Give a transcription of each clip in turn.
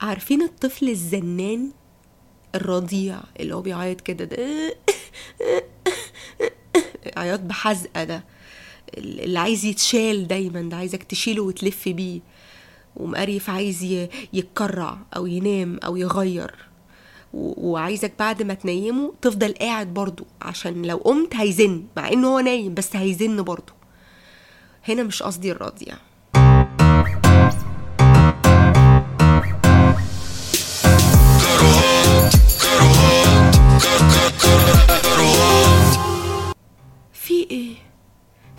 عارفين الطفل الزنان الرضيع اللي هو بيعيط كده ده؟ عياط بحزقة ده. اللي عايز يتشال دايما ده عايزك تشيله وتلف بيه. ومقريف عايز يتكرع أو ينام أو يغير. وعايزك بعد ما تنيمه تفضل قاعد برضو عشان لو قمت هيزن مع إنه هو نايم بس هيزن برضو هنا مش قصدي الرضيع. في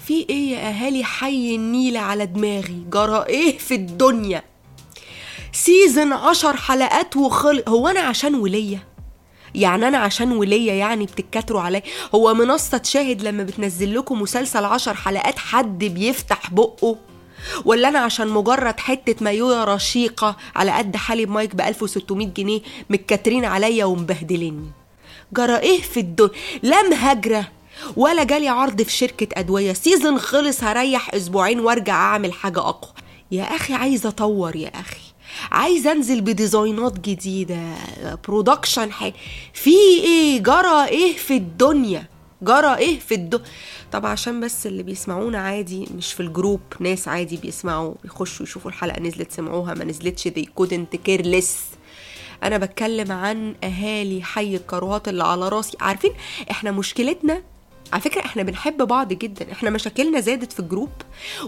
في إيه يا أهالي حي النيل على دماغي؟ جرى إيه في الدنيا؟ سيزن عشر حلقات وخلق هو أنا عشان ولية يعني أنا عشان ولية يعني بتتكاتروا عليا؟ هو منصة شاهد لما بتنزل لكم مسلسل عشر حلقات حد بيفتح بقه؟ ولا أنا عشان مجرد حتة مايويا رشيقة على قد حالي بمايك ب 1600 جنيه متكاترين عليا ومبهدليني؟ جرى إيه في الدنيا؟ لا مهاجرة ولا جالي عرض في شركة أدوية. season خلص هريح أسبوعين وأرجع أعمل حاجة أقوى. يا أخي عايزة أطور يا أخي. عايزة أنزل بديزاينات جديدة production حاجة. في إيه؟ جرى إيه في الدنيا؟ جرى إيه في الدنيا طب عشان بس اللي بيسمعونا عادي مش في ال group ناس عادي بيسمعوا يخشوا يشوفوا الحلقة نزلت سمعوها ما نزلتش they couldn't care less. أنا بتكلم عن أهالي حي الكروات اللي على راسي. عارفين إحنا مشكلتنا على فكرة إحنا بنحب بعض جدا. إحنا مشاكلنا زادت في الجروب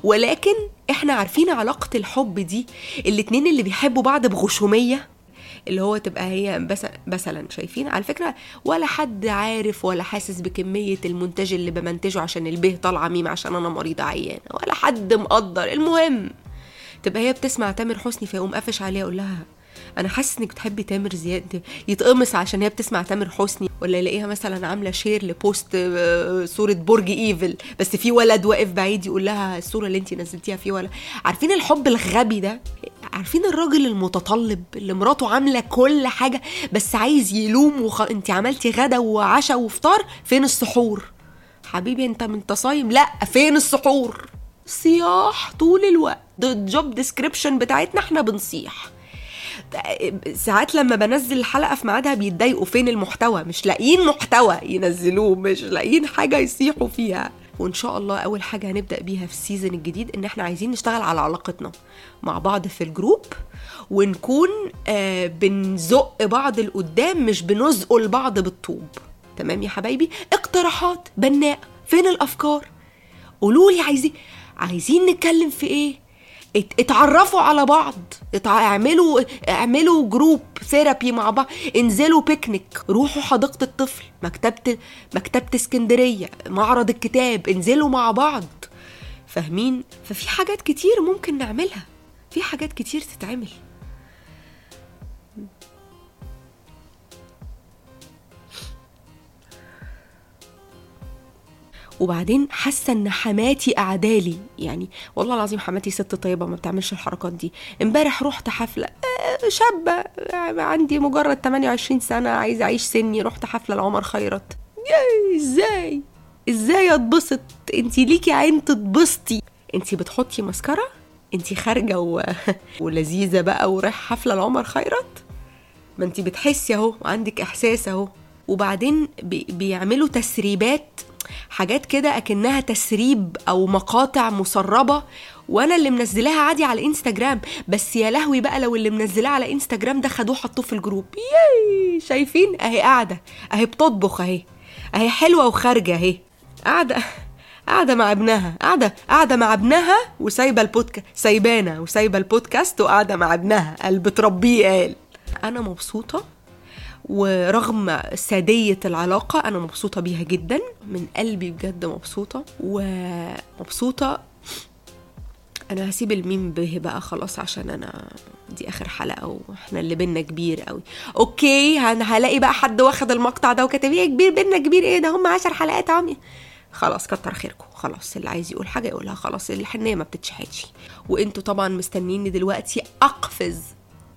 ولكن إحنا عارفين علاقة الحب دي. الاتنين اللي بيحبوا بعض بغشومية اللي هو تبقى هي بس مثلا شايفين؟ على فكرة ولا حد عارف ولا حاسس بكمية المونتاج اللي بمنتجه عشان البه طالعة ميم عشان أنا مريضة عيانة ولا حد مقدر. المهم تبقى هي بتسمع تامر حسني فيقوم قافش عليها يقول لها أنا حاسس انك بتحبي تامر زياد يتقمص عشان هي بتسمع تامر حسني ولا يلاقيها مثلا عاملة share ل post آه، صورة برج إيفل بس في ولد واقف بعيد يقول لها الصورة اللي انت نزلتيها فيه ولا عارفين الحب الغبي ده؟ عارفين الراجل المتطلب اللي مراته عاملة كل حاجة بس عايز يلوم وخ... انت عملتي غدا وعشاء وفطار فين السحور؟ حبيبي انت منت صايم؟ لا فين السحور؟ صياح طول الوقت. ده ال job description بتاعتنا إحنا بنصيح. ساعات لما بنزل الحلقة في ميعادها بيتضايقوا فين المحتوى؟ مش لاقيين محتوى ينزلوه مش لاقيين حاجة يصيحوا فيها. وإن شاء الله أول حاجة هنبدأ بيها في ال season الجديد إن إحنا عايزين نشتغل على علاقتنا مع بعض في ال group ونكون آه بنزق بعض لقدام مش بنزقوا لبعض بالطوب. تمام يا حبايبي؟ اقتراحات بناء فين الأفكار؟ قولوا لي عايزين عايزين نتكلم في إيه؟ اتعرفوا على بعض اعملوا اعملوا group therapy مع بعض انزلوا بيكنيك روحوا حديقة الطفل مكتبة مكتبة اسكندرية معرض الكتاب انزلوا مع بعض. فاهمين؟ ففي حاجات كتير ممكن نعملها في حاجات كتير تتعمل. وبعدين حاسة إن حماتي أعدالي. يعني والله العظيم حماتي ست طيبة ما بتعملش الحركات دي. امبارح رحت حفلة آه، شابة آه، عندي مجرد 28 سنة عايزه أعيش سني. رحت حفلة لعمر خيرت. إزاي؟ إزاي أتبسط؟ أنتي ليكي عين تتبسطي. أنتي بتحطي مسكره أنتي خارجة و... ولذيذة بقى ورايحة حفلة لعمر خيرت؟ ما أنتي بتحسي أهو وعندك إحساس أهو. وبعدين بي بيعملوا تسريبات حاجات كده أكنها تسريب أو مقاطع مسربة وأنا اللي منزلاها عادي على الانستجرام بس يا لهوي بقى لو اللي منزلاه على إنستجرام ده خدوه حطوه في ال group. ياي! شايفين؟ أهي قاعدة. أهي بتطبخ أهي. أهي حلوة وخارجة أهي. قاعدة. قاعدة مع ابنها. قاعدة. قاعدة مع ابنها وسايبة البودكاست سايبانا وسايبة البودكاست وقاعدة مع ابنها. قال بتربيه قال. أنا مبسوطة ورغم سادية العلاقة أنا مبسوطة بيها جدا. من قلبي بجد مبسوطة. ومبسوطة أنا هسيب الميم به بقى خلاص عشان أنا دي آخر حلقة وإحنا اللي بينا كبير قوي. أوكي هلاقي بقى حد واخد المقطع ده وكاتب إيه كبير بينا كبير إيه ده؟ هم عشر حلقات عمي. خلاص كتر خيركم. خلاص اللي عايز يقول حاجة يقولها. خلاص الحنية ما بتتشحتش وأنتوا طبعا مستنيني دلوقتي أقفز.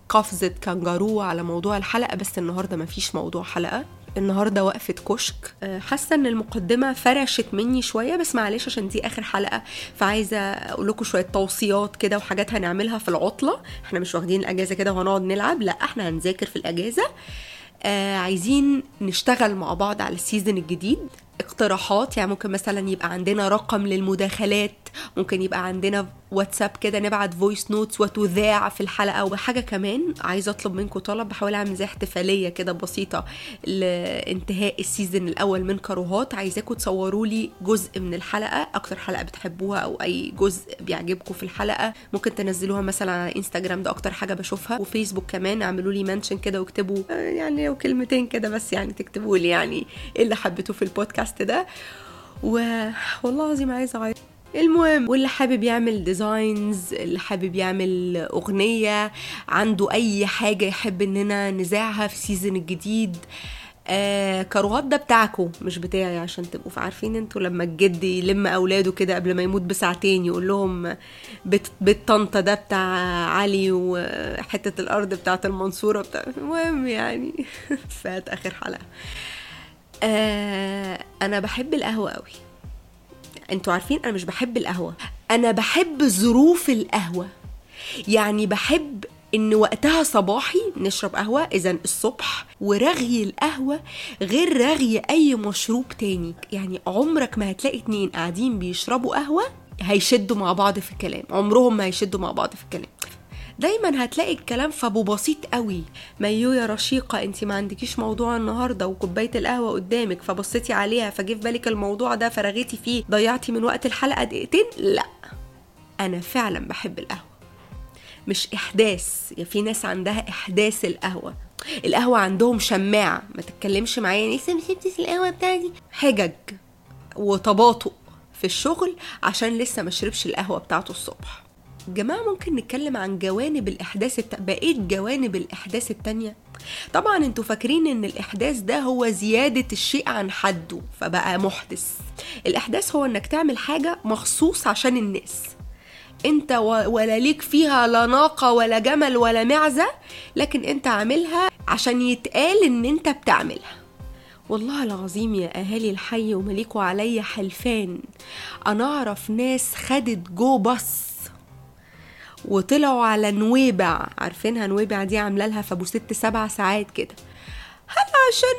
قفزة كانجارو على موضوع الحلقة بس النهاردة مفيش موضوع حلقة. النهارده وقفة كشك. آه، حاسة إن المقدمة فرشت مني شوية بس معلش عشان دي آخر حلقة فعايزة أقول لكم شوية توصيات كده وحاجات هنعملها في العطلة. إحنا مش واخدين الأجازة كده وهنقعد نلعب لأ إحنا هنذاكر في الأجازة. آه عايزين نشتغل مع بعض على السيزون الجديد. اقتراحات يعني ممكن مثلا يبقى عندنا رقم للمداخلات ممكن يبقى عندنا واتساب كده نبعت voice notes وتذاع في الحلقة وحاجة كمان. عايزة أطلب منكم طلب بحاول أعمل زي احتفالية كده بسيطة لانتهاء ال season الأول من كروهات. عايزاكم تصوروا لي جزء من الحلقة أكتر حلقة بتحبوها أو أي جزء بيعجبكم في الحلقة. ممكن تنزلوها مثلا على انستجرام ده أكتر حاجة بشوفها. وفيسبوك كمان اعملوا لي mention كده واكتبوا آه، يعني لو كلمتين كده بس يعني تكتبوا لي يعني إيه اللي حبيتوه في البودكاست ده. و... والله العظيم عايزة أعيط. المهم واللي حابب يعمل designs اللي حابب يعمل أغنية عنده أي حاجة يحب إننا نذاعها في ال season الجديد آه كروهات ده بتاعكم مش بتاعي عشان تبقوا عارفين أنتوا لما الجد يلم أولاده كده قبل ما يموت بساعتين يقول لهم طنطا ده بتاع علي وحتة الأرض بتاعت المنصورة بتاع المهم يعني. فات آخر حلقة. آه أنا بحب القهوة قوي أنتوا عارفين أنا مش بحب القهوة. أنا بحب ظروف القهوة. يعني بحب ان وقتها صباحي نشرب قهوة إذا الصبح ورغي القهوة غير رغي أي مشروب تاني. يعني عمرك ما هتلاقي اتنين قاعدين بيشربوا قهوة هيشدوا مع بعض في الكلام. عمرهم ما هيشدوا مع بعض في الكلام. دايما هتلاقي الكلام فابو بسيط قوي. مايو يا رشيقة انت ما عندكيش موضوع النهاردة وكوباية القهوة قدامك فبصيتي عليها فجه في بالك الموضوع ده فرغيتي فيه ضيعتي من وقت الحلقة دقيقتين؟ لا. أنا فعلا بحب القهوة. مش إحداث. يا في ناس عندها إحداث القهوة. القهوة عندهم شماعة. ما تتكلمش معايا. لسه ما شربتش القهوة بتاعتي. حجج وتباطؤ في الشغل عشان لسه ما شربش القهوة بتاعته الصبح. جماعة ممكن نتكلم عن جوانب الإحداث الت... بقية جوانب الإحداث التانية؟ طبعا أنتوا فاكرين إن الإحداث ده هو زيادة الشيء عن حده فبقى محدث. الإحداث هو إنك تعمل حاجة مخصوص عشان الناس. انت ولا ليك فيها لا ناقة ولا جمل ولا معزة لكن انت عاملها عشان يتقال إن انت بتعملها. والله العظيم يا أهالي الحي ومليكوا عليا حلفان. أنا أعرف ناس خدت جو بص وطلعوا على نويبع. عارفينها؟ نويبع دي عاملة لها فابو ست سبع ساعات كده. هل عشان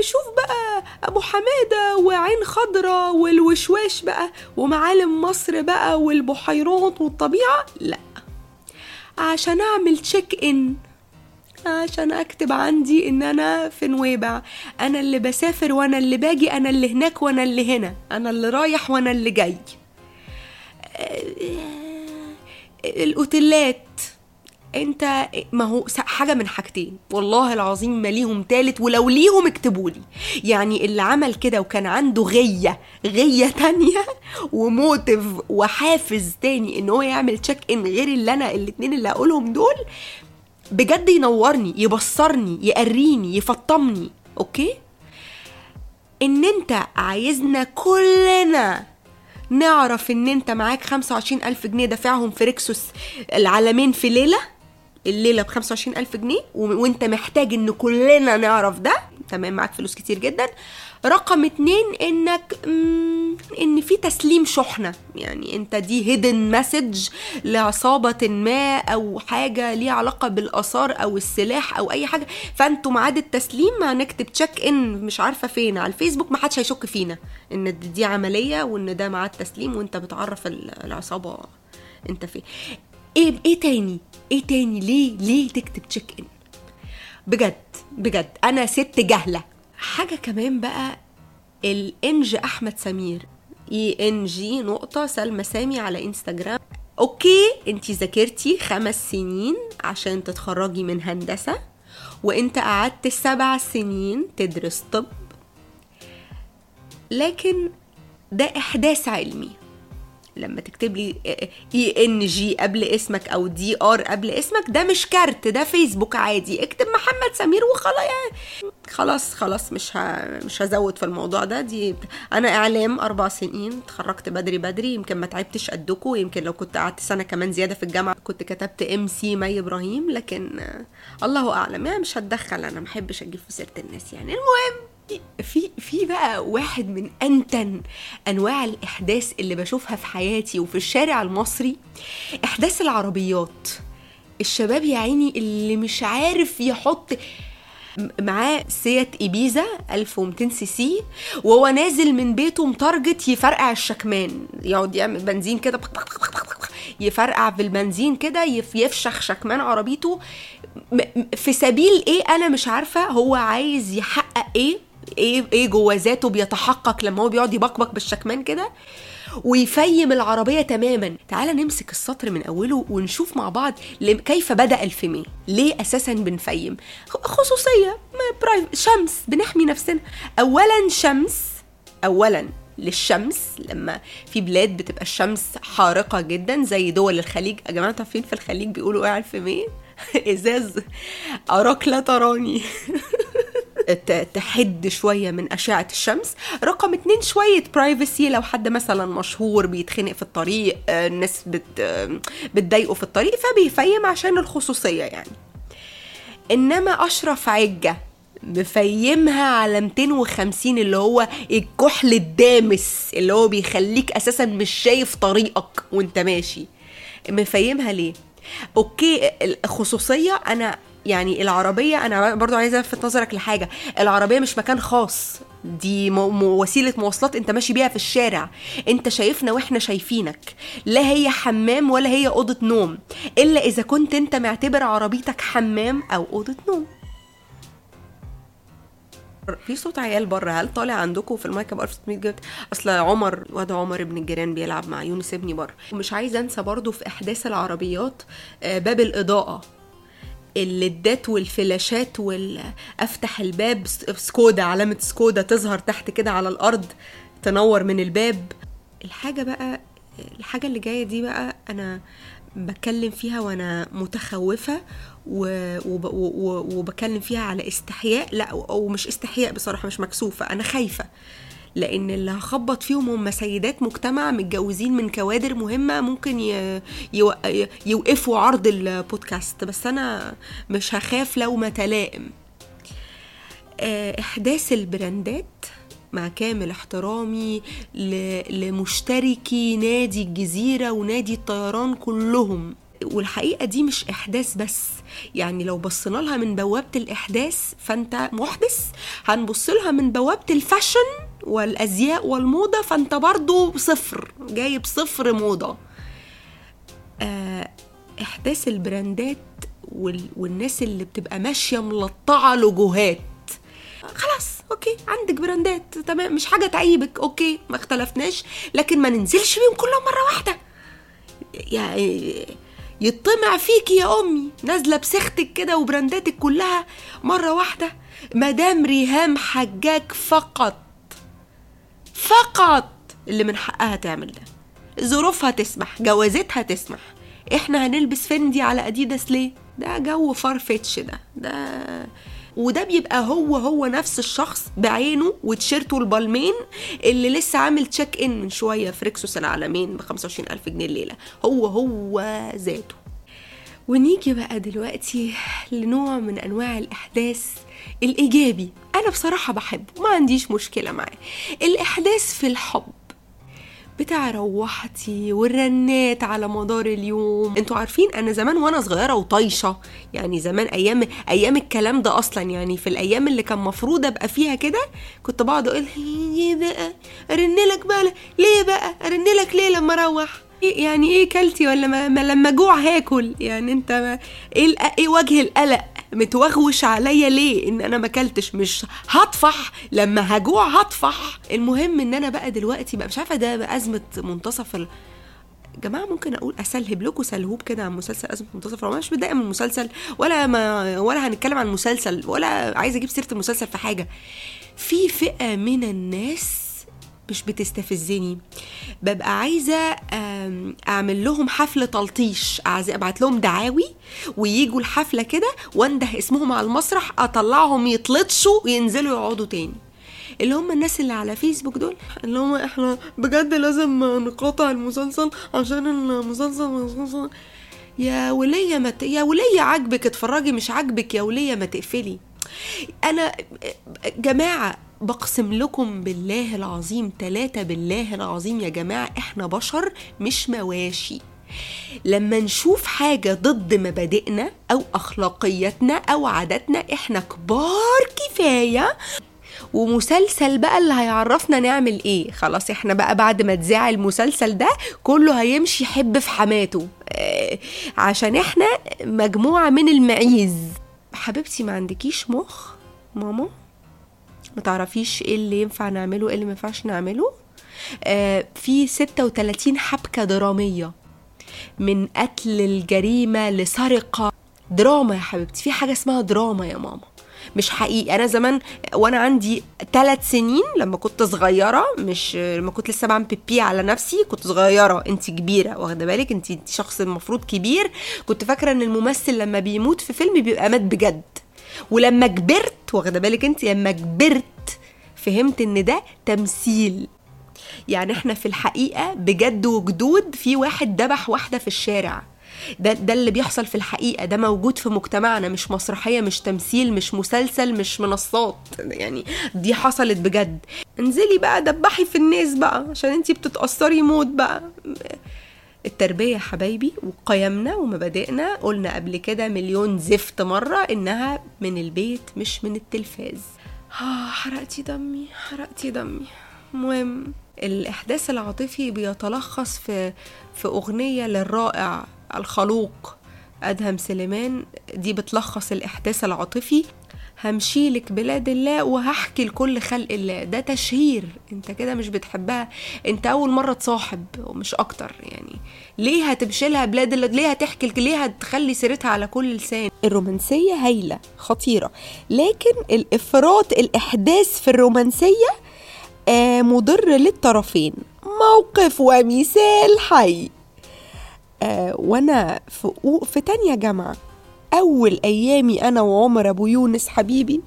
نشوف بقى أبو حمادة وعين خضرة والوشواش بقى ومعالم مصر بقى والبحيرات والطبيعة. لا. عشان أعمل تشيك ان عشان أكتب عندي إن أنا في نويبع. أنا اللي بسافر وأنا اللي باجي أنا اللي هناك وأنا اللي هنا. أنا اللي رايح وأنا اللي جاي. الأوتيلات. أنت ما هو حاجة من حاجتين. والله العظيم ما ليهم تالت ولو ليهم اكتبوا لي. يعني اللي عمل كده وكان عنده غية غية تانية وموتيف وحافز تاني إن هو يعمل تشيك ان غير اللي أنا الاتنين اللي هقولهم دول بجد ينورني يبصرني يقريني يفطمني. okay؟ إن أنت عايزنا كلنا نعرف إن أنت معاك 25 ألف جنيه دافعهم في ريكسوس العلمين في ليلة الليلة ب 25 ألف جنيه وأنت محتاج إن كلنا نعرف ده. تمام معاك فلوس كتير جدا. رقم اتنين إنك إن في تسليم شحنة. يعني أنت دي hidden message لعصابة ما أو حاجة ليها علاقة بالآثار أو السلاح أو أي حاجة. فأنتوا ميعاد التسليم هنكتب check in مش عارفة فين على الفيسبوك ما حدش هيشك فينا. إن دي عملية وإن ده ميعاد تسليم وإنت بتعرف العصابة أنت فين. إيه إيه تاني؟ إيه تاني؟ ليه ليه تكتب check in بجد بجد. أنا ست جهلة. حاجة كمان بقى ال Eng أحمد سمير. E N G نقطة سلمى سامي على إنستجرام. okay أنتي ذاكرتي خمس سنين عشان تتخرجي من هندسة وأنت قعدت سبع سنين تدرس طب. لكن ده إحداث علمي. لما تكتب لي E N G قبل اسمك أو D R قبل اسمك ده مش كارت ده فيسبوك عادي. اكتب محمد سمير وخلاص خلاص خلاص مش ه... مش هزود في الموضوع ده. دي أنا إعلام أربع سنين اتخرجت بدري بدري. يمكن ما تعبتش قدكم يمكن لو كنت قعدت سنة كمان زيادة في الجامعة كنت كتبت إم سي مي إبراهيم لكن الله أعلم. يعني مش هتدخل أنا ما أحبش أجيب في سيرة الناس يعني. المهم في في بقى واحد من أنتن أنواع الإحداث اللي بشوفها في حياتي وفي الشارع المصري إحداث العربيات. الشباب يا عيني اللي مش عارف يحط معاه سيات إيبيزا 1200 سي سي وهو نازل من بيته متارجت يفرقع الشكمان. يقعد يعمل بنزين كده يفرقع في البنزين كده يف- يفشخ شكمان عربيته. في سبيل إيه أنا مش عارفة هو عايز يحقق إيه. إيه إيه جوه ذاته بيتحقق لما هو بيقعد يبقبق بالشكمان كده ويفيم العربية تماما. تعال نمسك السطر من أوله ونشوف مع بعض كيف بدأ الفيمي. ليه أساسا بنفيم؟ خ- خصوصية ما priv- شمس بنحمي نفسنا. أولا شمس أولا للشمس. لما في بلاد بتبقى الشمس حارقة جدا زي دول الخليج. يا جماعة عارفين في الخليج بيقولوا إيه على إزاز. اراك لا تراني. تحد شوية من أشعة الشمس. رقم اتنين شوية privacy لو حد مثلا مشهور بيتخنق في الطريق آه، الناس بت بتضايقه في الطريق فبيفيم عشان الخصوصية يعني. إنما أشرف عجة مفيمها على 250 اللي هو الكحل الدامس اللي هو بيخليك أساسا مش شايف طريقك وأنت ماشي. مفيمها ليه؟ okay الخصوصية أنا يعني العربية أنا برضو عايزة ألفت نظرك لحاجة. العربية مش مكان خاص. دي وسيلة مواصلات أنت ماشي بيها في الشارع. أنت شايفنا وإحنا شايفينك. لا هي حمام ولا هي أوضة نوم. إلا إذا كنت أنت معتبر عربيتك حمام أو أوضة نوم. في صوت عيال بره. هل طالع عندكم في المايك ب 1600 جبت أصل عمر واد عمر ابن الجيران بيلعب مع يونس ابني بره. ومش عايزة أنسى برضو في أحداث العربيات آه، باب الإضاءة. الليدات والفلاشات وافتح الباب سكودا علامة سكودا تظهر تحت كده على الأرض تنور من الباب. الحاجة بقى الحاجة اللي جاية دي بقى أنا بتكلم فيها وأنا متخوفة وبكلم فيها على استحياء لأ أو مش استحياء بصراحة مش مكسوفة أنا خايفة. لأن اللي هخبط فيهم هم سيدات مجتمع متجوزين من كوادر مهمة ممكن. يوقفوا عرض البودكاست بس أنا مش هخاف لو ما تلائم آه، إحداث البراندات مع كامل احترامي. لمشتركي نادي الجزيرة ونادي الطيران كلهم والحقيقة دي مش إحداث بس يعني لو بصينا لها من بوابة الإحداث فأنت محدث هنبص لها من بوابة الفاشن والأزياء والموضة فأنت برضو صفر جايب صفر موضة. آه، إحداث البراندات وال... والناس اللي بتبقى ماشية ملطعة لوجوهات. خلاص okay عندك براندات تمام مش حاجة تعيبك okay ما اختلفناش لكن ما ننزلش بيهم كلهم مرة واحدة. يعني يطمع فيكي يا أمي نازلة بسختك كده وبرانداتك كلها مرة واحدة. مدام ريهام حجاج فقط. فقط اللي من حقها تعمل ده. ظروفها تسمح جوازتها تسمح. إحنا هنلبس Fendi على أديداس ليه؟ ده جو Farfetch ده. ده وده بيبقى هو هو نفس الشخص بعينه وتيشيرته ال Balmain اللي لسه عامل check in من شوية في Rixos العلمين ب 25000 جنيه الليلة. هو هو ذاته. ونيجي بقى دلوقتي لنوع من أنواع الإحداث الإيجابي. أنا بصراحة بحبه ما عنديش مشكلة معاه. الإحداث في الحب بتاع روحتي والرنات على مدار اليوم. أنتوا عارفين أنا زمان وأنا صغيرة وطايشة يعني زمان أيام أيام الكلام ده أصلا يعني في الأيام اللي كان مفروض أبقى فيها كده كنت بقعد أقول ليه بقى أرن لك بقى ليه بقى أرن لك ليه لما أروح؟ يعني إيه كلتي ولا ما, ما لما جوع هاكل؟ يعني أنت ما إيه إيه وجه القلق؟ متوغوش عليا ليه؟ إن أنا ما مش هطفح. لما هجوع هطفح. المهم إن أنا بقى دلوقتي بقى مش عارفة ده بقى أزمة منتصف ال... جماعة ممكن أقول أسلهب لكم سلهوب كده عن مسلسل أزمة منتصف رمضان مش متضايقة من المسلسل ولا ما ولا هنتكلم عن المسلسل ولا عايزة أجيب سيرة المسلسل في حاجة. في فئة من الناس مش بتستفزني. ببقى عايزة أعمل لهم حفل تلطيش. عايزة أبعت لهم دعاوي ويجوا الحفلة كده وأنده اسمهم على المسرح أطلعهم يتلطشوا وينزلوا يقعدوا تاني. اللي هم الناس اللي على فيسبوك دول اللي هم إحنا بجد لازم نقاطع المسلسل عشان المسلسل مسلسل. يا ولية ما ت... يا ولية عاجبك اتفرجي مش عاجبك يا ولية ما تقفلي. أنا جماعة بقسم لكم بالله العظيم تلاتة بالله العظيم يا جماعة إحنا بشر مش مواشي. لما نشوف حاجة ضد مبادئنا أو أخلاقياتنا أو عاداتنا إحنا كبار كفاية. ومسلسل بقى اللي هيعرفنا نعمل إيه؟ خلاص إحنا بقى بعد ما تذاع المسلسل ده كله هيمشي يحب في حماته. آه، عشان إحنا مجموعة من المعيز. حبيبتي ما عندكيش مخ؟ ماما؟ ما تعرفيش إيه اللي ينفع نعمله إيه اللي ما ينفعش نعمله. آه في 36 حبكة درامية من قتل الجريمة لسرقة. دراما يا حبيبتي في حاجة اسمها دراما يا ماما. مش حقيقي. أنا زمان وأنا عندي ثلاث سنين لما كنت صغيرة مش لما كنت لسه بعمل بيبي على نفسي كنت صغيرة. انت كبيرة واخدة بالك؟ انت شخص المفروض كبير. كنت فاكرة إن الممثل لما بيموت في فيلم بيبقى مات بجد. ولما كبرت واخدة بالك انت لما كبرت فهمت ان ده تمثيل. يعني إحنا في الحقيقة بجد وجدود في واحد ذبح واحدة في الشارع. ده ده اللي بيحصل في الحقيقة. ده موجود في مجتمعنا مش مسرحية مش تمثيل مش مسلسل مش منصات. يعني دي حصلت بجد. انزلي بقى دبحي في الناس بقى عشان انتي بتتأثري موت بقى. التربية حبايبي وقيمنا ومبادئنا. قلنا قبل كده مليون زفت مرة إنها من البيت مش من التلفاز. آه حرقتي دمي حرقتي دمي. المهم الإحداث العاطفي بيتلخص في في أغنية للرائع الخلوق أدهم سليمان. دي بتلخص الإحداث العاطفي. همشيلك بلاد الله وهحكي لكل خلق الله. ده تشهير. انت كده مش بتحبها. انت أول مرة تصاحب ومش أكتر يعني. ليه هتبشلها بلاد الله؟ ليه هتحكي ليه هتخلي سيرتها على كل لسان؟ الرومانسية هايلة خطيرة. لكن الإفراط الإحداث في الرومانسية آه مضر للطرفين. موقف ومثال حي. آه وأنا في في تانية جامعة أول أيامي أنا وعمر أبو يونس حبيبي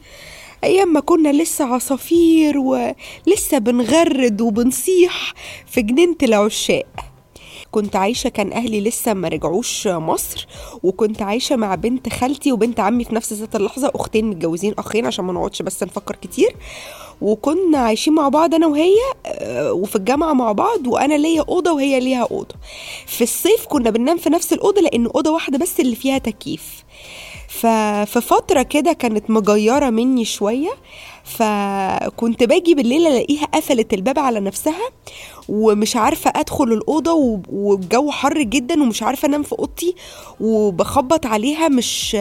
أيام ما كنا لسه عصافير ولسه بنغرد وبنصيح في جنينة العشاق. كنت عايشة كان أهلي لسه ما رجعوش مصر وكنت عايشة مع بنت خالتي وبنت عمي في نفس ذات اللحظة أختين متجوزين أخين عشان ما نقعدش بس نفكر كتير. وكنا عايشين مع بعض أنا وهي وفي الجامعة مع بعض وأنا ليا أوضة وهي ليها أوضة. في الصيف كنا بننام في نفس الأوضة لأن أوضة واحدة بس اللي فيها تكييف. ففي فترة كده كانت مجيرة مني شوية فكنت باجي بالليل ألاقيها قفلت الباب على نفسها ومش عارفة أدخل الأوضة والجو حر جدا ومش عارفة أنام في أوضتي وبخبط عليها مش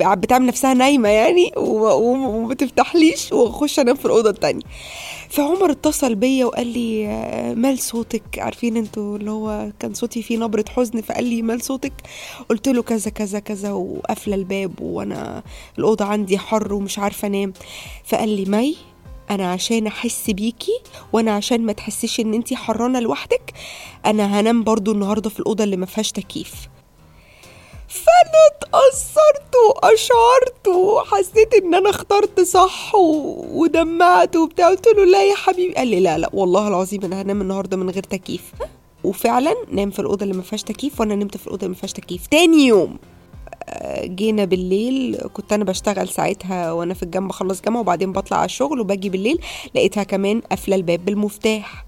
بتعمل نفسها نايمة يعني ومبتفتحليش وأخش أنام في الأوضة التانية. فعمر اتصل بيا وقال لي مال صوتك؟ عارفين أنتوا اللي هو كان صوتي فيه نبرة حزن فقال لي مال صوتك؟ قلت له كذا كذا كذا وقافلة الباب وأنا الأوضة عندي حر ومش عارفة أنام. فقال لي مي أنا عشان أحس بيكي وأنا عشان ما تحسيش إن أنتي حرانة لوحدك أنا هنام برضو النهارده في الأوضة اللي ما فيهاش تكييف. فانا اتأثرت وأشعرت وحسيت إن أنا اخترت صح. ودمعت وبتاع. قلت له لا يا حبيبي. قال لي لا لا والله العظيم أنا هنام النهارده من غير تكييف. وفعلا نام في الأوضة اللي ما فيهاش تكييف وأنا نمت في الأوضة اللي ما فيهاش تكييف. تاني يوم جينا بالليل. كنت أنا بشتغل ساعتها وأنا في الجامعة بخلص جامعة وبعدين بطلع على الشغل وباجي بالليل. لقيتها كمان قافلة الباب بالمفتاح.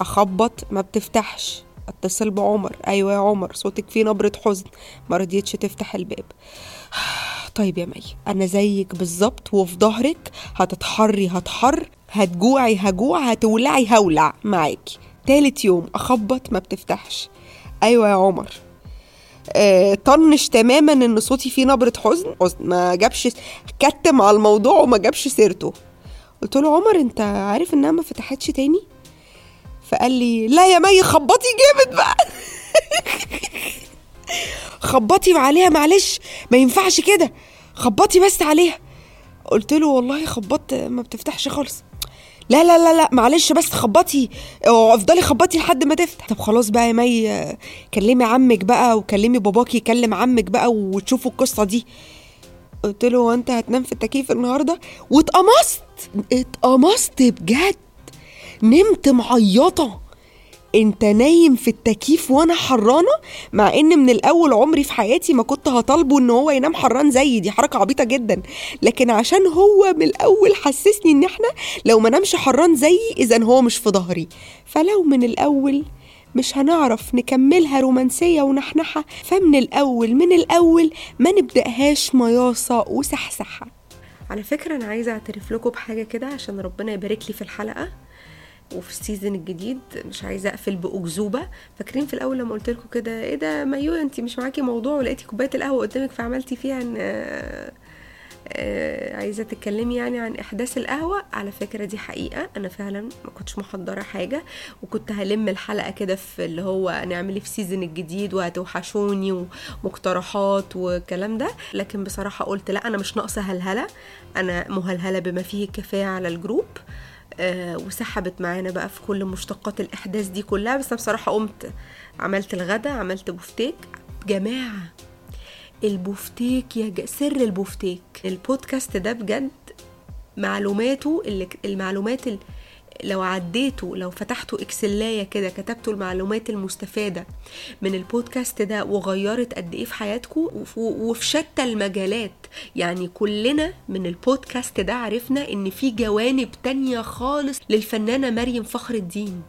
أخبط ما بتفتحش. اتصل بعمر. أيوه يا عمر صوتك فيه نبرة حزن. ما رضيتش تفتح الباب. طيب يا مي أنا زيك بالظبط وفي ظهرك هتتحري هتحر هتجوعي هجوع هتولعي هولع. معاكي. تالت يوم أخبط ما بتفتحش. أيوه يا عمر. آه طنش تماما إن صوتي فيه نبرة حزن. حزن ما جابش كتم على الموضوع وما جابش سيرته. قلت له عمر أنت عارف إنها ما فتحتش تاني؟ فقال لي لا يا مي خبطي جامد بقى. خبطي عليها معلش ما ينفعش كده. خبطي بس عليها. قلت له والله خبطت ما بتفتحش خالص. لا لا لا لا معلش بس خبطي افضلي خبطي لحد ما تفتح. طب خلاص بقى يا مي كلمي عمك بقى وكلمي باباكي يكلم عمك بقى وتشوفوا القصة دي. قلت له هو أنت هتنام في التكييف النهارده؟ واتقمصت اتقمصت بجد. نمت معيطة. انت نايم في التكييف وأنا حرانة؟ مع ان من الأول عمري في حياتي ما كنت هطالبه ان هو ينام حران زيي. دي حركة عبيطة جدا. لكن عشان هو من الأول حسسني ان إحنا لو ما نامش حران زيي اذا هو مش في ظهري. فلو من الأول مش هنعرف نكملها رومانسية ونحنحة فمن الأول من الأول ما نبدأهاش مياصة وسحسحة. على فكرة أنا عايزة أعترف لكم بحاجة كده عشان ربنا يبارك لي في الحلقة. وفي ال season الجديد مش عايزة أقفل بأكذوبة. فاكرين في الأول لما قلت لكم كده إيه ده؟ مايو انت مش معاكي موضوع ولقيتي كوباية القهوة قدامك فعملتي فيها إن آه، عايزة تتكلمي يعني عن إحداث القهوة. على فكرة دي حقيقة أنا فعلا ما كنتش محضرة حاجة وكنت هلم الحلقة كده في اللي هو نعمل في ال season الجديد وهتوحشوني ومقترحات والكلام ده. لكن بصراحة قلت لا أنا مش ناقصة هلهلة أنا مهلهلة بما فيه الكفاية على ال group. آه وسحبت معانا بقى في كل مشتقات الإحداث دي كلها. بس أنا بصراحة قمت عملت الغدا عملت بوفتيك. جماعة البوفتيك يا ج... سر البوفتيك. البودكاست ده بجد معلوماته اللي المعلومات اللي لو عديته لو فتحتوا إكسلاية كده كتبتوا المعلومات المستفادة من البودكاست ده وغيرت قد إيه في حياتكم وفي شتى المجالات. يعني كلنا من البودكاست ده عرفنا إن في جوانب تانية خالص للفنانة مريم فخر الدين.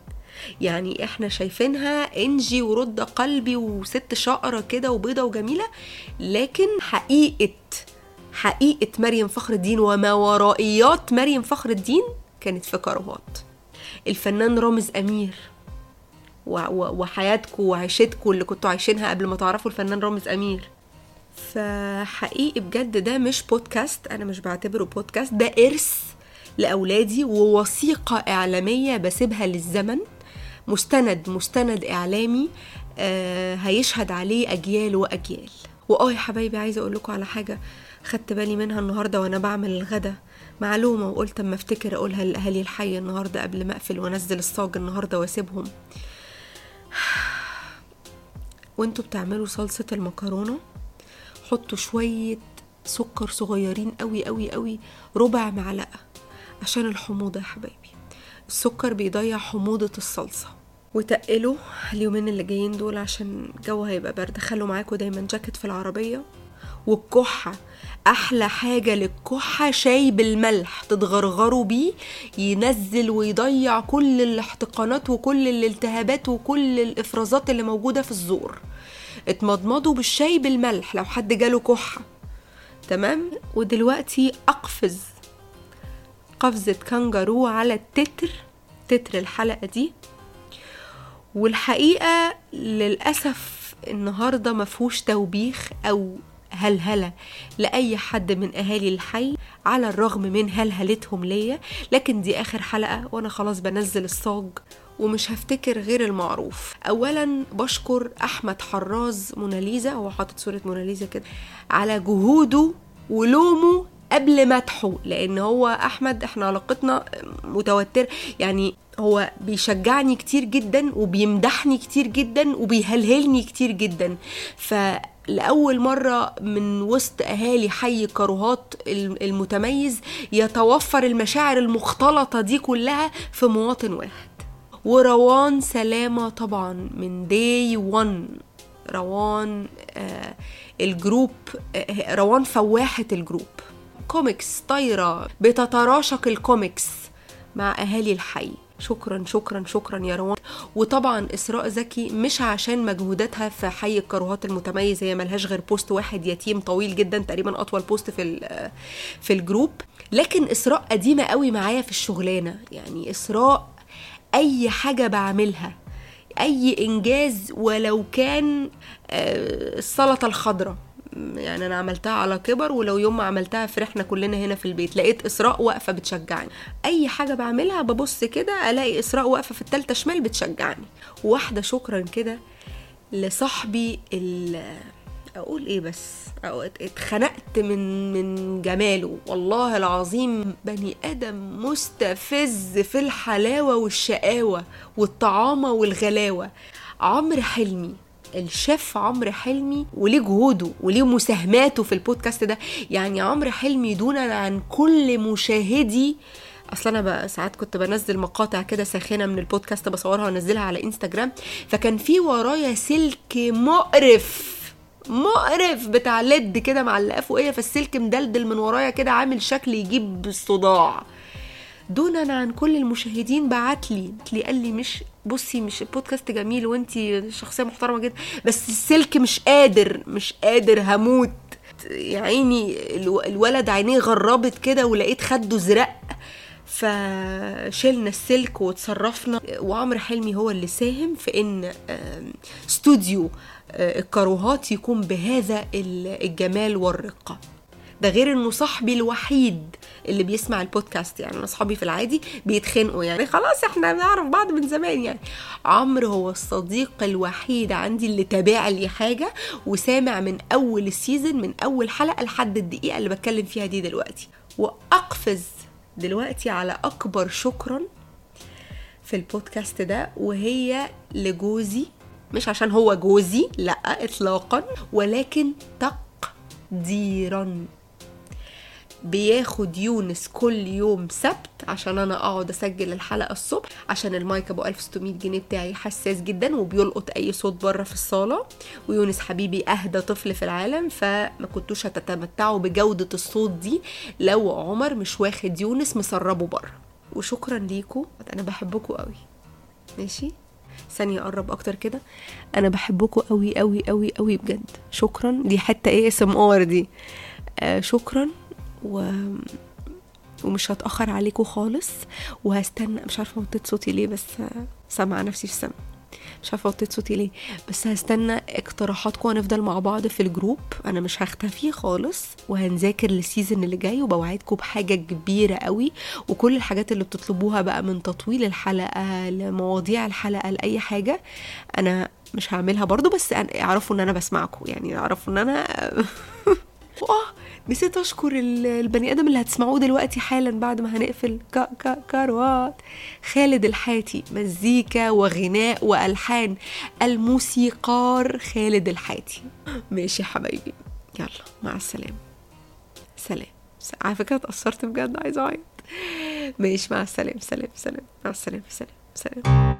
يعني إحنا شايفينها انجي ورد قلبي وست شقرة كده وبيضة وجميلة لكن حقيقة حقيقة مريم فخر الدين وما ورائيات مريم فخر الدين كانت في كروهات الفنان رامز أمير وحياتكم وعيشتكم اللي كنتوا عايشينها قبل ما تعرفوا الفنان رامز أمير. فحقيقي بجد ده مش بودكاست أنا مش بعتبره بودكاست ده إرث لأولادي ووثيقة إعلامية بسيبها للزمن. مستند مستند إعلامي آه هيشهد عليه أجيال وأجيال. وآه يا حبايبي عايزة أقول لكم على حاجة خدت بالي منها النهاردة وأنا بعمل الغدا؟ معلومة وقلت أما أفتكر أقولها لأهالي الحي النهاردة قبل ما أقفل وأنزل الصاج النهاردة وأسيبهم. وأنتوا بتعملوا صلصة المكرونة حطوا شوية سكر صغيرين قوي قوي قوي ربع معلقة عشان الحموضة يا حبايبي. السكر بيضيع حموضة الصلصة. وتقلوا اليومين اللي جايين دول عشان الجو هيبقى برد. خلوا معاكم دايما جاكيت في العربية. والكحة. أحلى حاجة للكحة شاي بالملح تتغرغروا بيه ينزل ويضيع كل الاحتقانات وكل الالتهابات وكل الإفرازات اللي موجودة في الزور. اتمضمضوا بالشاي بالملح لو حد جاله كحة. تمام؟ ودلوقتي أقفز قفزة كانجارو على التتر تتر الحلقة دي. والحقيقة للأسف النهاردة مفهوش توبيخ أو هلهلة لأي حد من أهالي الحي على الرغم من هلهلتهم ليا. لكن دي آخر حلقة وأنا خلاص بنزل الصاج ومش هفتكر غير المعروف. اولا بشكر أحمد حراز موناليزا هو حاطط صورة موناليزا كده على جهوده ولومه قبل مدحه لأن هو أحمد إحنا علاقتنا متوتر يعني هو بيشجعني كتير جدا وبيمدحني كتير جدا وبيهلهلني كتير جدا. ف لأول مرة من وسط أهالي حي كروهات المتميز يتوفر المشاعر المختلطة دي كلها في مواطن واحد. وروان سلامة طبعا من day 1 روان آه ال group آه روان فواحة ال group. comics طايرة بتتراشق الكوميكس مع أهالي الحي. شكرا شكرا شكرا يا روان. وطبعا إسراء زكي مش عشان مجهوداتها في حي الكروهات المتميز هي ملهاش غير post واحد يتيم طويل جدا تقريبا أطول post في في ال group. لكن إسراء قديمة قوي معايا في الشغلانة. يعني إسراء أي حاجة بعملها أي إنجاز ولو كان السلطة الخضراء. يعني أنا عملتها على كبر ولو يوم ما عملتها فرحنا كلنا هنا في البيت. لقيت إسراء واقفة بتشجعني. أي حاجة بعملها ببص كده ألاقي إسراء واقفة في التالتة شمال بتشجعني. واحدة شكرا كده لصاحبي أقول إيه بس؟ اتخنقت من من جماله. والله العظيم بني آدم مستفز في الحلاوة والشقاوة والطعامة والغلاوة. عمرو حلمي الشيف عمرو حلمي وليه جهوده وليه مساهماته في البودكاست ده. يعني عمرو حلمي دونا عن كل مشاهدي. أصل أنا بقى ساعات كنت بنزل مقاطع كده ساخنة من البودكاست بصورها وانزلها على إنستجرام. فكان في ورايا سلك مقرف مقرف بتاع ليد كده معلقاه فوقية فالسلك مدلدل من ورايا كده عامل شكل يجيب الصداع دونا عن كل المشاهدين بعت لي قال لي مش بصي مش البودكاست جميل وانتي شخصية محترمة جدا بس السلك مش قادر مش قادر هموت. يا عيني الو- الولد عينيه غربت كده ولقيت خده زرق فشلنا السلك وتصرفنا وعمرو حلمي هو اللي ساهم في إن استوديو آه، الكروهات يكون بهذا ال- الجمال والرقة. ده غير انه صاحبي الوحيد اللي بيسمع البودكاست يعني أنا اصحابي في العادي بيتخانقوا يعني. خلاص إحنا بنعرف بعض من زمان يعني. عمرو هو الصديق الوحيد عندي اللي تابع لي حاجة وسامع من أول ال season من أول حلقة لحد الدقيقة اللي بتكلم فيها دي دلوقتي. وأقفز دلوقتي على أكبر شكرا في البودكاست ده وهي لجوزي. مش عشان هو جوزي لأ اطلاقا ولكن تقديرا. بياخد يونس كل يوم سبت عشان أنا أقعد أسجل الحلقة الصبح عشان المايك أبو 1600 جنيه بتاعي حساس جدا وبيلقط أي صوت بره في الصالة. ويونس حبيبي أهدى طفل في العالم فما كنتوش هتتمتعوا بجودة الصوت دي لو عمر مش واخد يونس مسربه بره. وشكرا ليكم أنا بحبكم قوي ماشي؟ ثانية أقرب أكتر كده. أنا بحبكم قوي قوي قوي قوي بجد. شكرا. دي حتة ASMR دي. آه شكرا. و ومش هتأخر عليكم خالص. وهستنى مش عارفة وطيت صوتي ليه بس سامعة نفسي في السما. مش عارفة وطيت صوتي ليه. بس هستنى اقتراحاتكم هنفضل مع بعض في ال group. أنا مش هختفي خالص وهنذاكر لل season اللي جاي وبوعدكم بحاجة كبيرة قوي. وكل الحاجات اللي بتطلبوها بقى من تطويل الحلقة لمواضيع الحلقة لأي حاجة أنا مش هعملها برضو بس أعرفوا إن أنا بسمعكم. يعني أعرفوا إن أنا آه. نسيت أشكر ال- البني آدم اللي هتسمعوه دلوقتي حالا بعد ما هنقفل. كا كا كاروات خالد الحاتي مزيكا وغناء وألحان. الموسيقار خالد الحاتي. ماشي يا حبايبي. يلا مع السلامة. سلام. على فكرة اتأثرت بجد عايزة أعيط. ماشي مع السلامة سلام سلام مع السلامة سلام سلام.